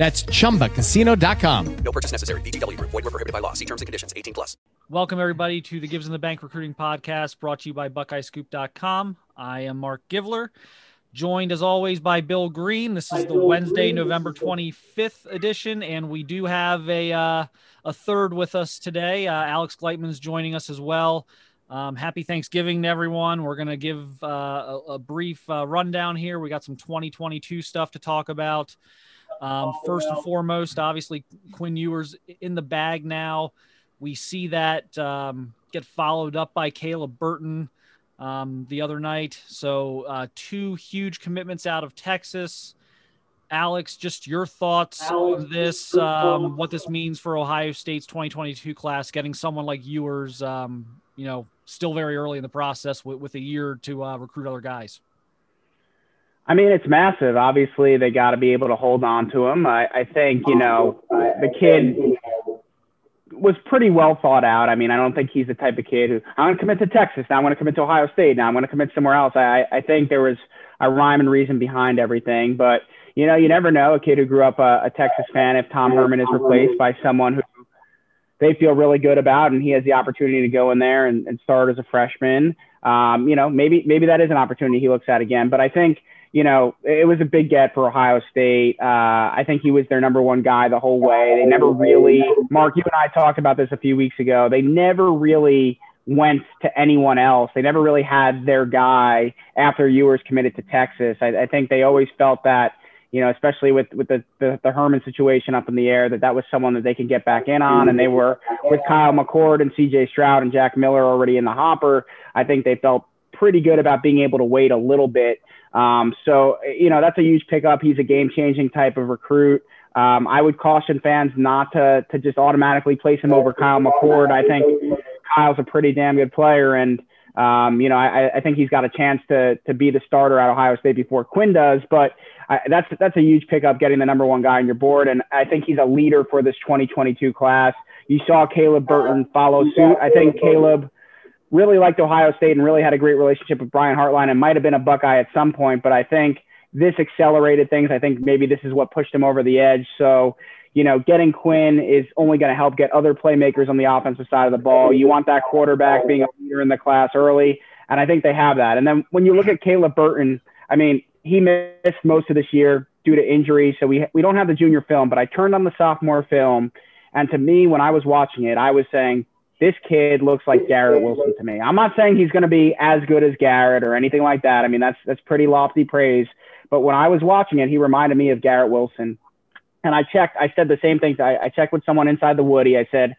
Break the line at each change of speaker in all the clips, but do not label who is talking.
That's chumbacasino.com.
No purchase necessary. VGW Group. Void were prohibited by law. See terms and conditions. 18 plus.
Welcome everybody to the Gives in the Bank Recruiting Podcast, brought to you by BuckeyeScoop.com. I am Mark Givler, joined as always by Bill Greene. This is the Wednesday, November 25th edition, and we do have a uh, a third with us today. Uh, Alex Gleitman's joining us as well. Um, happy Thanksgiving to everyone. We're going to give uh, a, a, brief uh, rundown here. We got some 2022 stuff to talk about. Um, first and foremost, obviously, Quinn Ewers in the bag now. We see that um, get followed up by Caleb Burton um, the other night. So, uh, two huge commitments out of Texas. Alex, just your thoughts on this, um, what this means for Ohio State's 2022 class, getting someone like Ewers, um, you know, still very early in the process with, with a year to uh, recruit other guys.
I mean, it's massive. Obviously, they got to be able to hold on to him. I, I think, you know, the kid was pretty well thought out. I mean, I don't think he's the type of kid who I'm going to commit to Texas. Now I'm going to commit to Ohio State. Now I'm going to commit somewhere else. I, I think there was a rhyme and reason behind everything. But, you know, you never know a kid who grew up a, a Texas fan if Tom Herman is replaced by someone who they feel really good about and he has the opportunity to go in there and, and start as a freshman. Um, you know, maybe maybe that is an opportunity he looks at again. But I think – you know, it was a big get for Ohio State. Uh, I think he was their number one guy the whole way. They never really, Mark, you and I talked about this a few weeks ago. They never really went to anyone else. They never really had their guy after Ewers committed to Texas. I, I think they always felt that, you know, especially with, with the, the, the Herman situation up in the air, that that was someone that they could get back in on. And they were with Kyle McCord and CJ Stroud and Jack Miller already in the hopper. I think they felt pretty good about being able to wait a little bit um, so, you know, that's a huge pickup. He's a game changing type of recruit. Um, I would caution fans not to, to just automatically place him over Kyle McCord. I think Kyle's a pretty damn good player. And, um, you know, I, I think he's got a chance to, to be the starter at Ohio State before Quinn does. But I, that's, that's a huge pickup getting the number one guy on your board. And I think he's a leader for this 2022 class. You saw Caleb Burton follow suit. I think Caleb really liked Ohio State and really had a great relationship with Brian Hartline and might have been a Buckeye at some point, but I think this accelerated things. I think maybe this is what pushed him over the edge. So, you know, getting Quinn is only going to help get other playmakers on the offensive side of the ball. You want that quarterback being a leader in the class early, and I think they have that. And then when you look at Caleb Burton, I mean, he missed most of this year due to injury, so we we don't have the junior film. But I turned on the sophomore film, and to me, when I was watching it, I was saying this kid looks like Garrett Wilson to me. I'm not saying he's going to be as good as Garrett or anything like that. I mean, that's that's pretty lofty praise. But when I was watching it, he reminded me of Garrett Wilson. And I checked. I said the same thing. I, I checked with someone inside the Woody. I said,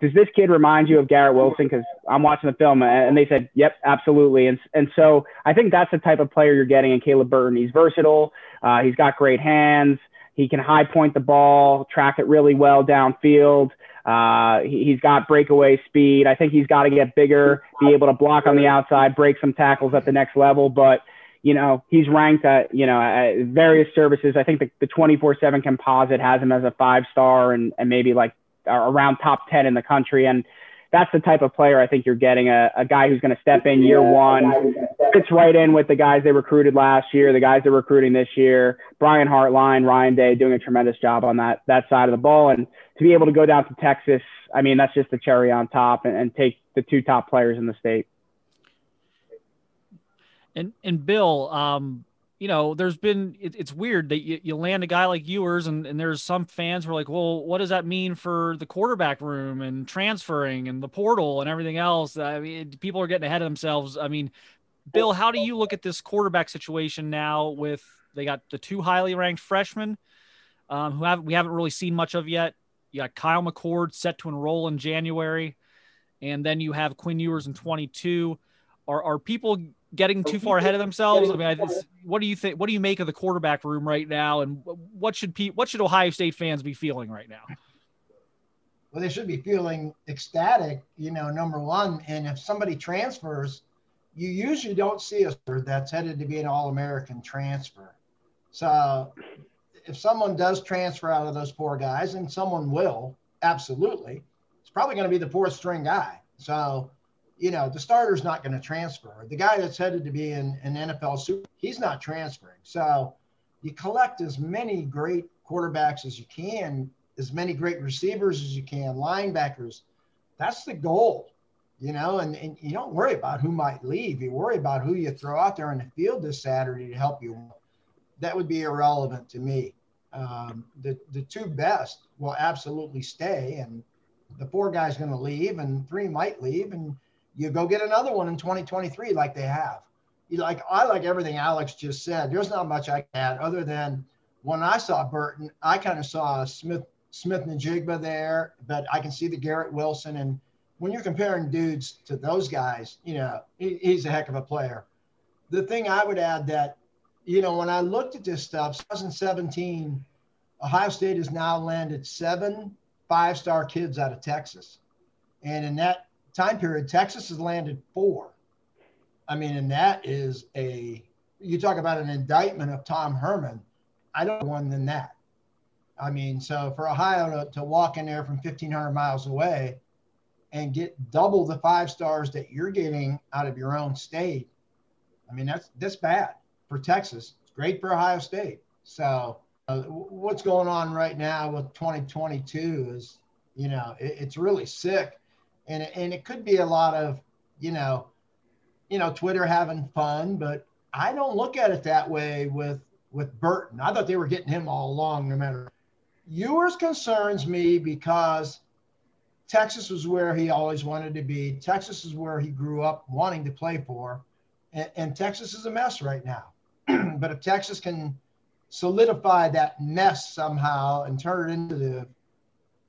"Does this kid remind you of Garrett Wilson?" Because I'm watching the film, and they said, "Yep, absolutely." And and so I think that's the type of player you're getting in Caleb Burton. He's versatile. Uh, he's got great hands. He can high point the ball, track it really well downfield. Uh, he, has got breakaway speed. I think he's got to get bigger, be able to block on the outside, break some tackles at the next level. But you know, he's ranked at you know at various services. I think the, the 24/7 composite has him as a five star and and maybe like around top 10 in the country. And that's the type of player I think you're getting a, a guy who's going to step in year one, fits right in with the guys they recruited last year, the guys they're recruiting this year. Brian Hartline, Ryan Day doing a tremendous job on that that side of the ball, and to be able to go down to Texas, I mean that's just the cherry on top, and, and take the two top players in the state.
And and Bill, um, you know, there's been it, it's weird that you, you land a guy like Ewers, and, and there's some fans who are like, well, what does that mean for the quarterback room and transferring and the portal and everything else? I mean, people are getting ahead of themselves. I mean, Bill, how do you look at this quarterback situation now? With they got the two highly ranked freshmen um, who have we haven't really seen much of yet. You got Kyle McCord set to enroll in January, and then you have Quinn Ewers in 22. Are are people getting too far ahead of themselves? I mean, what do you think? What do you make of the quarterback room right now, and what should pe- what should Ohio State fans be feeling right now?
Well, they should be feeling ecstatic, you know, number one. And if somebody transfers, you usually don't see a that's headed to be an All American transfer. So if someone does transfer out of those four guys, and someone will, absolutely, it's probably going to be the fourth string guy. So you know, the starter's not going to transfer. The guy that's headed to be in an NFL super, he's not transferring. So you collect as many great quarterbacks as you can, as many great receivers as you can, linebackers. That's the goal, you know, and, and you don't worry about who might leave. You worry about who you throw out there in the field this Saturday to help you. That would be irrelevant to me. Um, the, the two best will absolutely stay, and the four guys going to leave, and three might leave, and you go get another one in 2023 like they have. You like I like everything Alex just said. There's not much I can add other than when I saw Burton, I kind of saw Smith Smith-Njigba there, but I can see the Garrett Wilson. And when you're comparing dudes to those guys, you know, he, he's a heck of a player. The thing I would add that, you know, when I looked at this stuff, 2017, Ohio State has now landed seven five-star kids out of Texas. And in that time period, Texas has landed four. I mean, and that is a, you talk about an indictment of Tom Herman. I don't one than that. I mean, so for Ohio to, to walk in there from 1,500 miles away and get double the five stars that you're getting out of your own state, I mean, that's that's bad for Texas. It's great for Ohio State. So uh, what's going on right now with 2022 is, you know, it, it's really sick and it, and it could be a lot of you know you know twitter having fun but i don't look at it that way with with burton. I thought they were getting him all along no matter. Ewers concerns me because texas was where he always wanted to be. Texas is where he grew up wanting to play for and, and texas is a mess right now. But if texas can solidify that mess somehow and turn it into the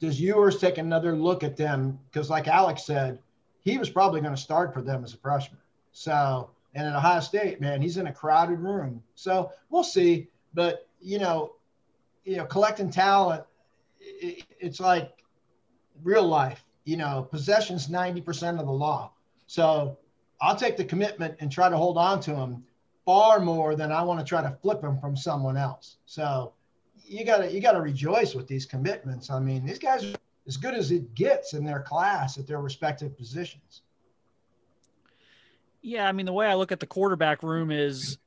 does Ewers take another look at them? Because, like Alex said, he was probably going to start for them as a freshman. So, and at Ohio State, man, he's in a crowded room. So we'll see. But you know, you know, collecting talent, it, it's like real life. You know, possession's ninety percent of the law. So I'll take the commitment and try to hold on to him far more than I want to try to flip him from someone else. So you gotta you gotta rejoice with these commitments. I mean, these guys are as good as it gets in their class at their respective positions.
Yeah, I mean, the way I look at the quarterback room is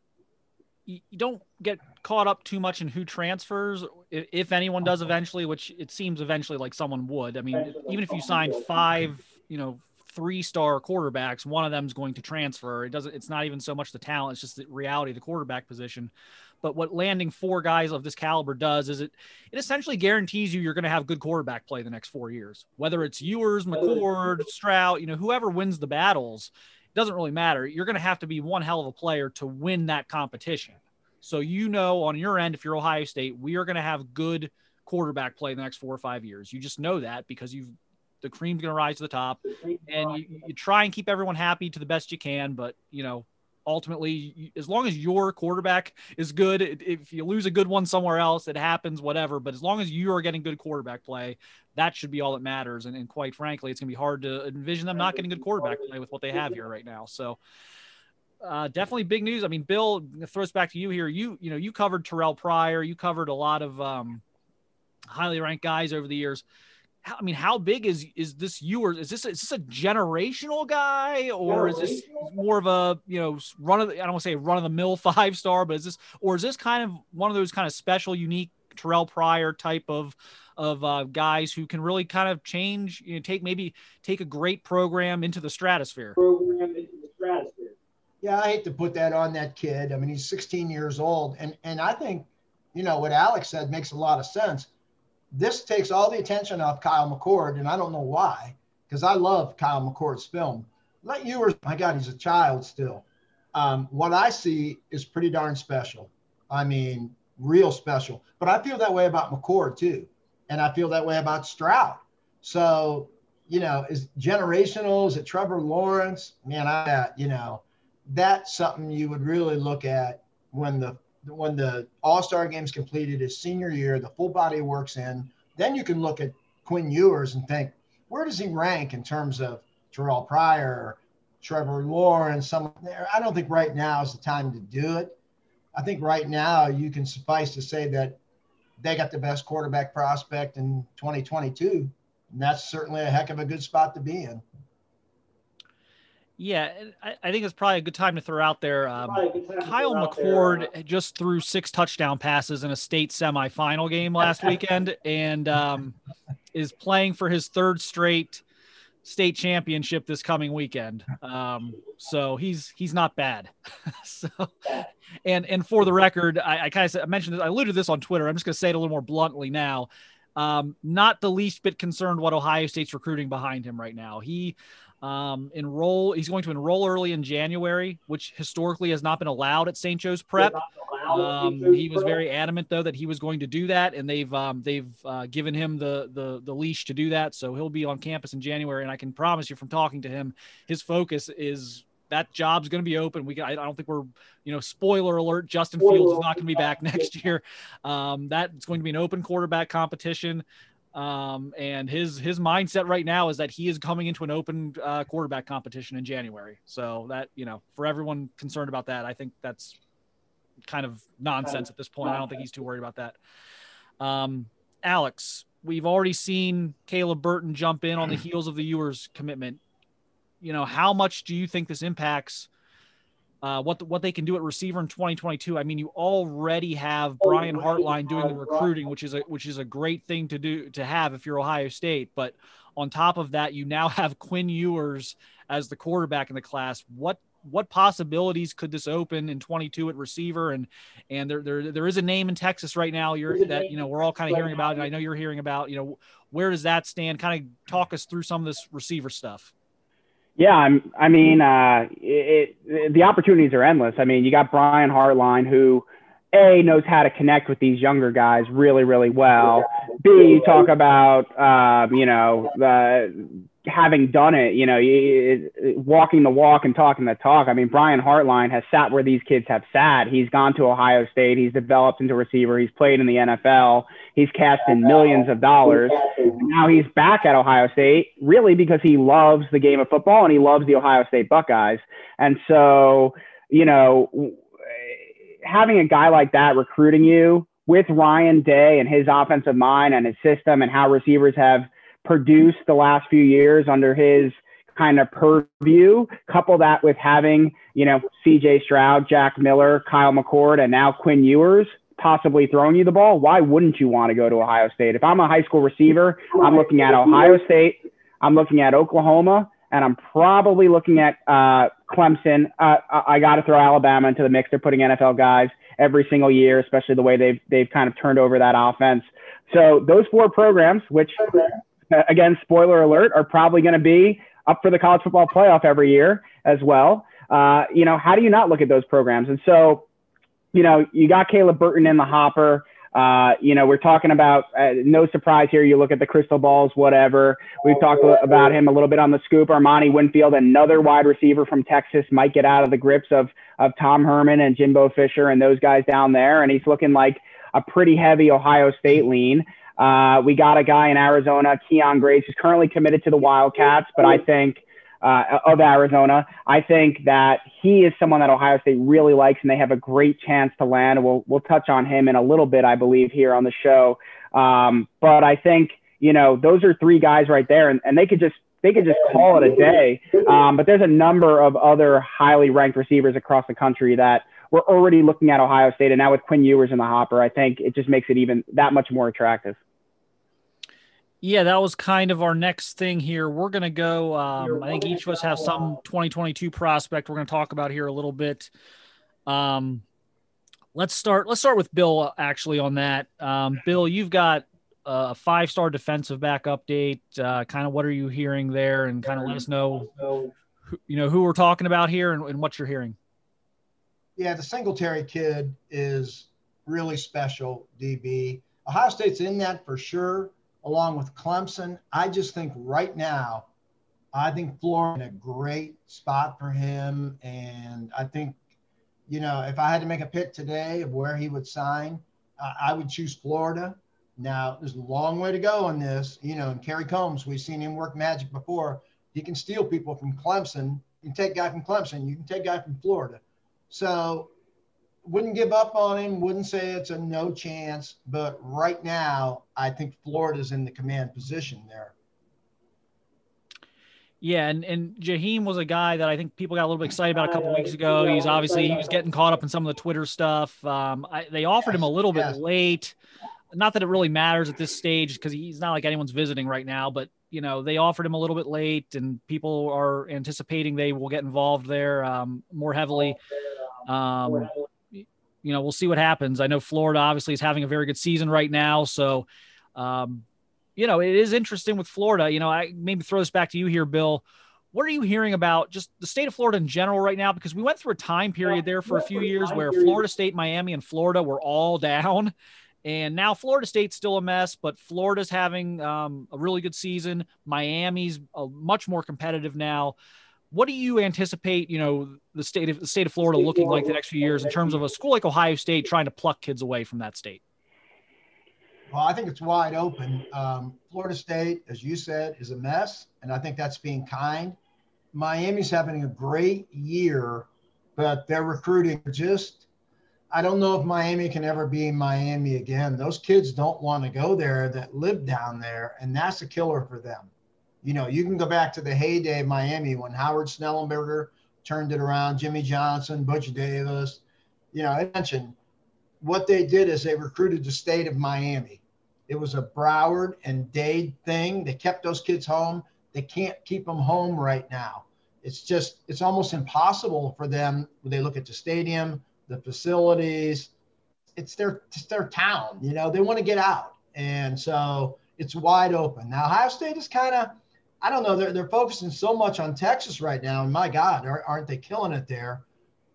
you, don't get caught up too much in who transfers, if anyone does uh-huh. eventually, which it seems eventually like someone would. I mean, even if you sign five, you know, three star quarterbacks, one of them is going to transfer. It doesn't, it's not even so much the talent, it's just the reality of the quarterback position. But what landing four guys of this caliber does is it it essentially guarantees you you're going to have good quarterback play the next four years. Whether it's Ewers, McCord, Stroud, you know, whoever wins the battles, it doesn't really matter. You're going to have to be one hell of a player to win that competition. So you know on your end, if you're Ohio State, we are going to have good quarterback play the next four or five years. You just know that because you've the cream's going to rise to the top, and you, you try and keep everyone happy to the best you can. But you know, ultimately, as long as your quarterback is good, if you lose a good one somewhere else, it happens, whatever. But as long as you are getting good quarterback play, that should be all that matters. And, and quite frankly, it's going to be hard to envision them not getting good quarterback play with what they have here right now. So, uh, definitely big news. I mean, Bill, throws back to you here. You, you know, you covered Terrell Pryor. You covered a lot of um, highly ranked guys over the years. I mean, how big is is this Ewers? Is this is this a generational guy, or is this more of a you know run of the, I don't want to say run of the mill five star, but is this or is this kind of one of those kind of special, unique Terrell Pryor type of of uh, guys who can really kind of change, you know, take maybe take a great program into the stratosphere.
Program into the stratosphere. Yeah, I hate to put that on that kid. I mean, he's 16 years old, and and I think, you know, what Alex said makes a lot of sense. This takes all the attention off Kyle McCord, and I don't know why, because I love Kyle McCord's film. Let Ewers, my God, he's a child still. Um, what I see is pretty darn special. I mean, real special. But I feel that way about McCord too, and I feel that way about Stroud. So, you know, is generational? Is it Trevor Lawrence? Man, I, you know, that's something you would really look at when the when the All Star game's completed his senior year, the full body works in. Then you can look at Quinn Ewers and think, where does he rank in terms of Terrell Pryor, Trevor Lawrence? Some there. I don't think right now is the time to do it. I think right now you can suffice to say that they got the best quarterback prospect in 2022, and that's certainly a heck of a good spot to be in.
Yeah, I, I, think it's probably a good time to throw out there. Um, Kyle McCord there. just threw six touchdown passes in a state semifinal game last weekend, and um, is playing for his third straight state championship this coming weekend. Um, so he's he's not bad. so, and and for the record, I, I kind of mentioned this, I alluded to this on Twitter. I'm just going to say it a little more bluntly now. Um, not the least bit concerned what Ohio State's recruiting behind him right now. He um, enroll. He's going to enroll early in January, which historically has not been allowed at St. Joe's Prep. Um, he was very adamant though that he was going to do that, and they've um, they've uh, given him the, the the leash to do that. So he'll be on campus in January, and I can promise you from talking to him, his focus is that job's going to be open. We I don't think we're you know spoiler alert. Justin Fields is not going to be back next year. Um, that's going to be an open quarterback competition. Um, and his his mindset right now is that he is coming into an open uh, quarterback competition in January. So that you know, for everyone concerned about that, I think that's kind of nonsense at this point. I don't think he's too worried about that. Um, Alex, we've already seen Caleb Burton jump in on the heels of the Ewers commitment. You know, how much do you think this impacts uh, what the, what they can do at receiver in 2022. I mean, you already have Brian Hartline doing the recruiting, which is a which is a great thing to do to have if you're Ohio State. But on top of that, you now have Quinn Ewers as the quarterback in the class. What what possibilities could this open in 22 at receiver? And and there there, there is a name in Texas right now. You're that you know we're all kind of hearing about, and I know you're hearing about. You know, where does that stand? Kind of talk us through some of this receiver stuff.
Yeah, I'm, I mean, uh, it, it, the opportunities are endless. I mean, you got Brian Hartline, who a knows how to connect with these younger guys really, really well. B, talk about, uh, you know, the having done it, you know, walking the walk and talking the talk. I mean, Brian Hartline has sat where these kids have sat. He's gone to Ohio State. He's developed into a receiver. He's played in the NFL. He's cast in millions of dollars. Now he's back at Ohio State, really because he loves the game of football and he loves the Ohio State Buckeyes. And so, you know, having a guy like that recruiting you with Ryan Day and his offensive mind and his system and how receivers have – produced the last few years under his kind of purview. Couple that with having, you know, CJ Stroud, Jack Miller, Kyle McCord, and now Quinn Ewers possibly throwing you the ball. Why wouldn't you want to go to Ohio State? If I'm a high school receiver, I'm looking at Ohio State, I'm looking at Oklahoma, and I'm probably looking at uh, Clemson. Uh, I got to throw Alabama into the mix. They're putting NFL guys every single year, especially the way they've they've kind of turned over that offense. So those four programs, which again, spoiler alert, are probably going to be up for the college football playoff every year as well. Uh, you know, how do you not look at those programs? And so, you know, you got Caleb Burton in the hopper. Uh, you know, we're talking about uh, no surprise here. You look at the crystal balls, whatever. We've talked about him a little bit on the scoop. Armani Winfield, another wide receiver from Texas, might get out of the grips of of Tom Herman and Jimbo Fisher and those guys down there, and he's looking like a pretty heavy Ohio State lean. Uh, we got a guy in Arizona, Kyion Grayes, who's currently committed to the Wildcats, but I think uh, of Arizona, I think that he is someone that Ohio State really likes, and they have a great chance to land. We'll we'll touch on him in a little bit, I believe, here on the show. Um, but I think you know those are three guys right there, and, and they could just they could just call it a day. Um, but there's a number of other highly ranked receivers across the country that we're already looking at Ohio State, and now with Quinn Ewers in the hopper, I think it just makes it even that much more attractive.
Yeah, that was kind of our next thing here. We're going to go. Um, I think each of us have some 2022 prospect we're going to talk about here a little bit. Um, let's start. Let's start with Bill. Actually, on that, um, Bill, you've got a five-star defensive back update. Uh, kind of what are you hearing there, and kind of let us know, who, you know, who we're talking about here and, and what you're hearing.
Yeah, the Singletary kid is really special. DB Ohio State's in that for sure along with Clemson. I just think right now, I think Florida in a great spot for him. And I think, you know, if I had to make a pick today of where he would sign, uh, I would choose Florida. Now, there's a long way to go on this. You know, and Kerry Coombs, we've seen him work magic before. He can steal people from Clemson. You can take guy from Clemson. You can take guy from Florida. So wouldn't give up on him. Wouldn't say it's a no chance. But right now, I think Florida's in the command position there.
Yeah, and, and Jaheim was a guy that I think people got a little bit excited about a couple weeks ago. He's obviously he was getting caught up in some of the Twitter stuff. Um, I, they offered him a little bit yes. late. Not that it really matters at this stage because he's not like anyone's visiting right now. But you know they offered him a little bit late, and people are anticipating they will get involved there um, more heavily. Um, you know, we'll see what happens. I know Florida obviously is having a very good season right now, so um, you know, it is interesting with Florida. You know, I maybe throw this back to you here, Bill. What are you hearing about just the state of Florida in general right now? Because we went through a time period there for a few years where Florida State, Miami, and Florida were all down. And now Florida State's still a mess, but Florida's having um, a really good season. Miami's uh, much more competitive now what do you anticipate you know the state of the state of florida looking like the next few years in terms of a school like ohio state trying to pluck kids away from that state?
Well i think it's wide open. Um, florida state as you said is a mess and i think that's being kind. Miami's having a great year but they're recruiting just i don't know if miami can ever be miami again. Those kids don't want to go there that live down there and that's a killer for them you know, you can go back to the heyday of Miami when Howard Schnellenberger turned it around, Jimmy Johnson, Butch Davis. You know, I mentioned what they did is they recruited the state of Miami. It was a Broward and Dade thing. They kept those kids home. They can't keep them home right now. It's just, it's almost impossible for them when they look at the stadium, the facilities. It's their, it's their town. You know, they want to get out. And so it's wide open. Now, Ohio State is kind of, I don't know. They're, they're focusing so much on Texas right now. And my God, aren't they killing it there?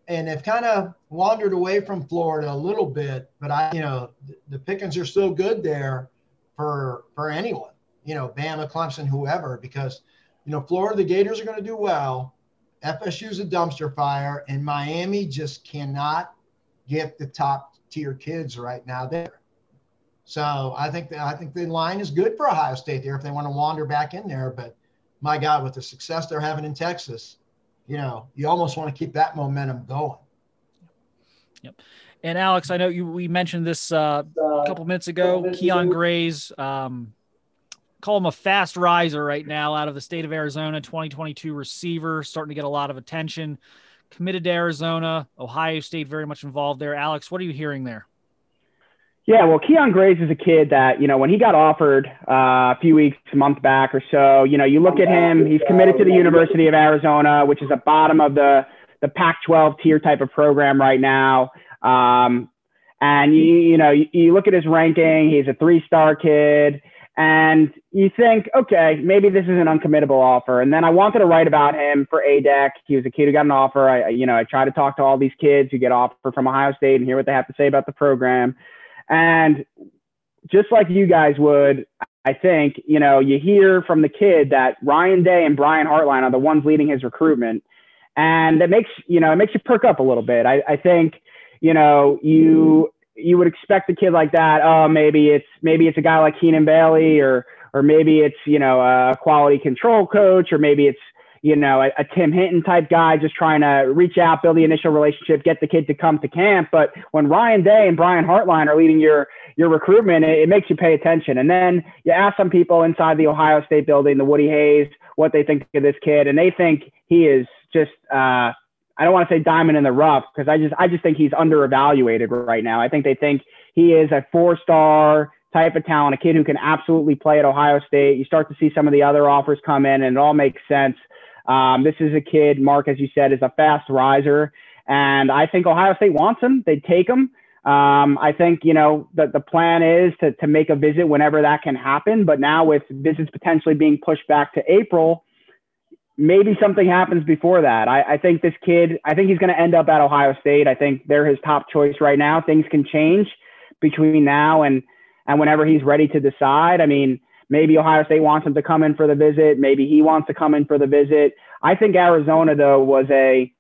And they've kind of wandered away from Florida a little bit. But I, you know, the, pickings are so good there for for anyone, you know, Bama, Clemson, whoever, because, you know, Florida, the Gators are going to do well. FSU's a dumpster fire, and Miami just cannot get the top tier kids right now there. So I think that I think the line is good for Ohio State there if they want to wander back in there. But my God, with the success they're having in Texas, you know, you almost want to keep that momentum going.
Yep. And Alex, I know you we mentioned this uh, a couple minutes ago. Kyion Grayes um, call him a fast riser right now out of the state of Arizona, 2022 receiver, starting to get a lot of attention. Committed to Arizona, Ohio State very much involved there. Alex, what are you hearing there?
Yeah, well, Kyion Grayes is a kid that, you know, when he got offered uh, a few weeks, a month back or so, you know, you look at him, he's committed to the University of Arizona, which is a bottom of the, the Pac 12 tier type of program right now. Um, and, you, you know, you, you look at his ranking, he's a three star kid. And you think, okay, maybe this is an uncommittable offer. And then I wanted to write about him for ADEC. He was a kid who got an offer. I, you know, I try to talk to all these kids who get offered from Ohio State and hear what they have to say about the program. And just like you guys would, I think, you know, you hear from the kid that Ryan Day and Brian Hartline are the ones leading his recruitment. And that makes, you know, it makes you perk up a little bit. I, I think, you know, you you would expect a kid like that, oh, maybe it's maybe it's a guy like Keenan Bailey or or maybe it's, you know, a quality control coach, or maybe it's you know, a, a, Tim Hinton type guy just trying to reach out, build the initial relationship, get the kid to come to camp. But when Ryan Day and Brian Hartline are leading your your recruitment, it, it makes you pay attention. And then you ask some people inside the Ohio State building, the Woody Hayes, what they think of this kid, and they think he is just uh, I don't want to say diamond in the rough because I just I just think he's under evaluated right now. I think they think he is a four star type of talent, a kid who can absolutely play at Ohio State. You start to see some of the other offers come in, and it all makes sense. Um, this is a kid, Mark, as you said, is a fast riser, and I think Ohio State wants him. They take him. Um, I think you know the the plan is to to make a visit whenever that can happen. But now with visits potentially being pushed back to April, maybe something happens before that. I, I think this kid, I think he's going to end up at Ohio State. I think they're his top choice right now. Things can change between now and and whenever he's ready to decide. I mean, maybe Ohio State wants him to come in for the visit. Maybe he wants to come in for the visit. I think Arizona though was a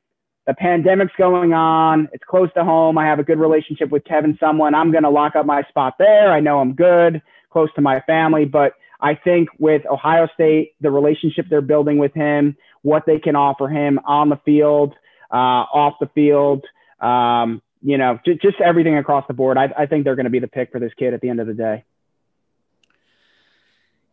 the pandemic's going on. It's close to home. I have a good relationship with Kevin Sumlin. I'm going to lock up my spot there. I know I'm good, close to my family, but I think with Ohio State, the relationship they're building with him, what they can offer him on the field, uh, off the field, um, you know, j- just everything across the board. I, I think they're going to be the pick for this kid at the end of the day.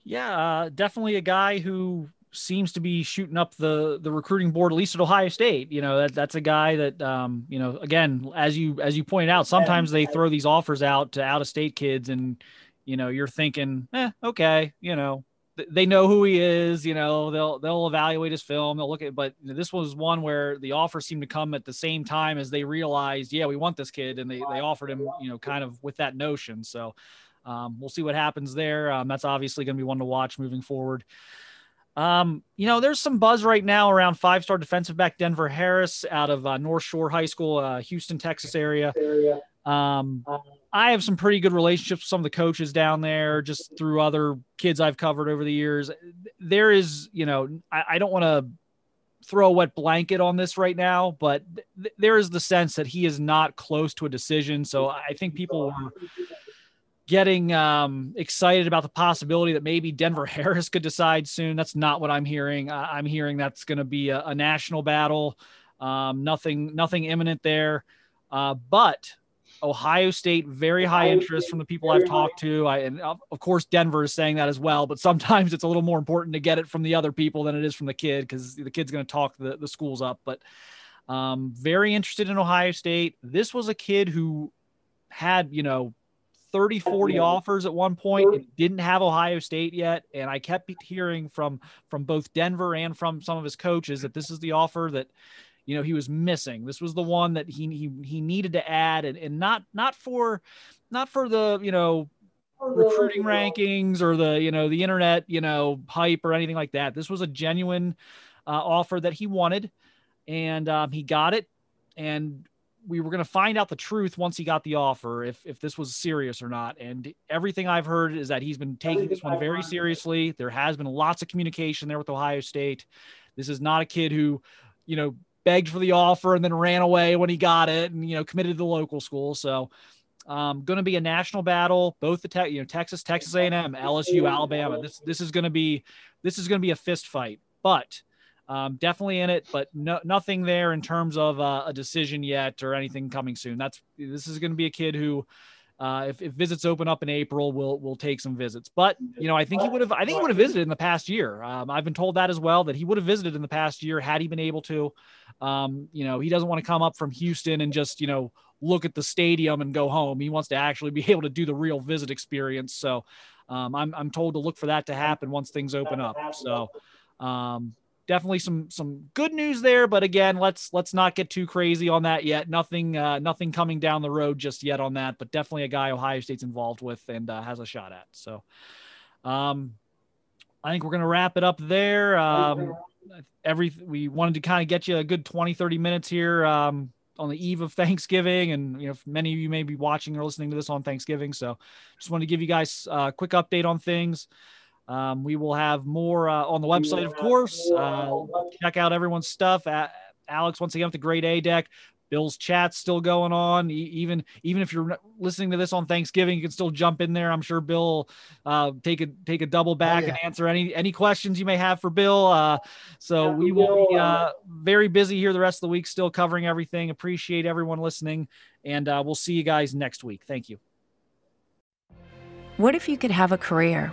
Yeah, uh, definitely a guy who seems to be shooting up the the recruiting board at least at Ohio State. You know that that's a guy that um, you know again as you as you pointed out, sometimes they throw these offers out to out of state kids and you know, you're thinking, eh, okay, you know, th- they know who he is, you know, they'll they'll evaluate his film, they'll look at but this was one where the offer seemed to come at the same time as they realized, yeah, we want this kid, and they they offered him, you know, kind of with that notion. So um, we'll see what happens there. Um, that's obviously going to be one to watch moving forward. Um, you know, there's some buzz right now around five-star defensive back Denver Harris out of uh, North Shore High School, uh, Houston, Texas area. Um, I have some pretty good relationships with some of the coaches down there, just through other kids I've covered over the years. There is, you know, I, I don't want to throw a wet blanket on this right now, but th- there is the sense that he is not close to a decision. So I think people are getting um, excited about the possibility that maybe Denver Harris could decide soon. That's not what I'm hearing. I'm hearing that's going to be a, a, national battle. Um, nothing, nothing imminent there. Uh, but Ohio State, very high interest from the people I've talked to. I, and of course, Denver is saying that as well. But sometimes it's a little more important to get it from the other people than it is from the kid because the kid's going to talk the, the schools up. But um, very interested in Ohio State. This was a kid who had, you know, 30, 40 offers at one point and didn't have Ohio State yet. And I kept hearing from from both Denver and from some of his coaches that this is the offer that you know he was missing. This was the one that he he he needed to add, and, and not not for not for the you know recruiting rankings or the you know the internet you know hype or anything like that. This was a genuine uh, offer that he wanted, and um, he got it, and we were going to find out the truth once he got the offer if if this was serious or not. And everything i've heard is that he's been taking this one very seriously. There has been lots of communication there with ohio state. This is not a kid who you know begged for the offer and then ran away when he got it and you know committed to the local school. So um, going to be a national battle. Both the te- you know texas texas a&m lsu alabama. This this is going to be this is going to be a fist fight. But um, definitely in it but no, nothing there in terms of uh, a decision yet or anything coming soon that's this is going to be a kid who uh, if, if, visits open up in April, we'll we'll take some visits. But you know, I think he would have. I think he would have visited in the past year. Um, I've been told that as well that he would have visited in the past year had he been able to. Um, you know, he doesn't want to come up from Houston and just you know look at the stadium and go home. He wants to actually be able to do the real visit experience. So um, I'm I'm told to look for that to happen once things open up. So um, definitely some some good news there but again let's let's not get too crazy on that yet nothing uh, nothing coming down the road just yet on that but definitely a guy ohio state's involved with and uh, has a shot at so um i think we're to wrap it up there um every we wanted to kind of get you a good 20 30 minutes here um on the eve of Thanksgiving, and you know many of you may be watching or listening to this on Thanksgiving. So, just wanted to give you guys a quick update on things. Um, we will have more uh, on the website, of course. Uh, check out everyone's stuff. At Alex, once again, with the Great A deck. Bill's chat's still going on. even even if you're listening to this on Thanksgiving, you can still jump in there. I'm sure Bill uh, take a take a double oh, back oh, yeah. and answer any any questions you may have for Bill. Uh, so yeah, we will be uh, very busy here the rest of the week, still covering everything. Appreciate everyone listening, and uh, we'll see you guys next week. Thank you.
What if you could have a career?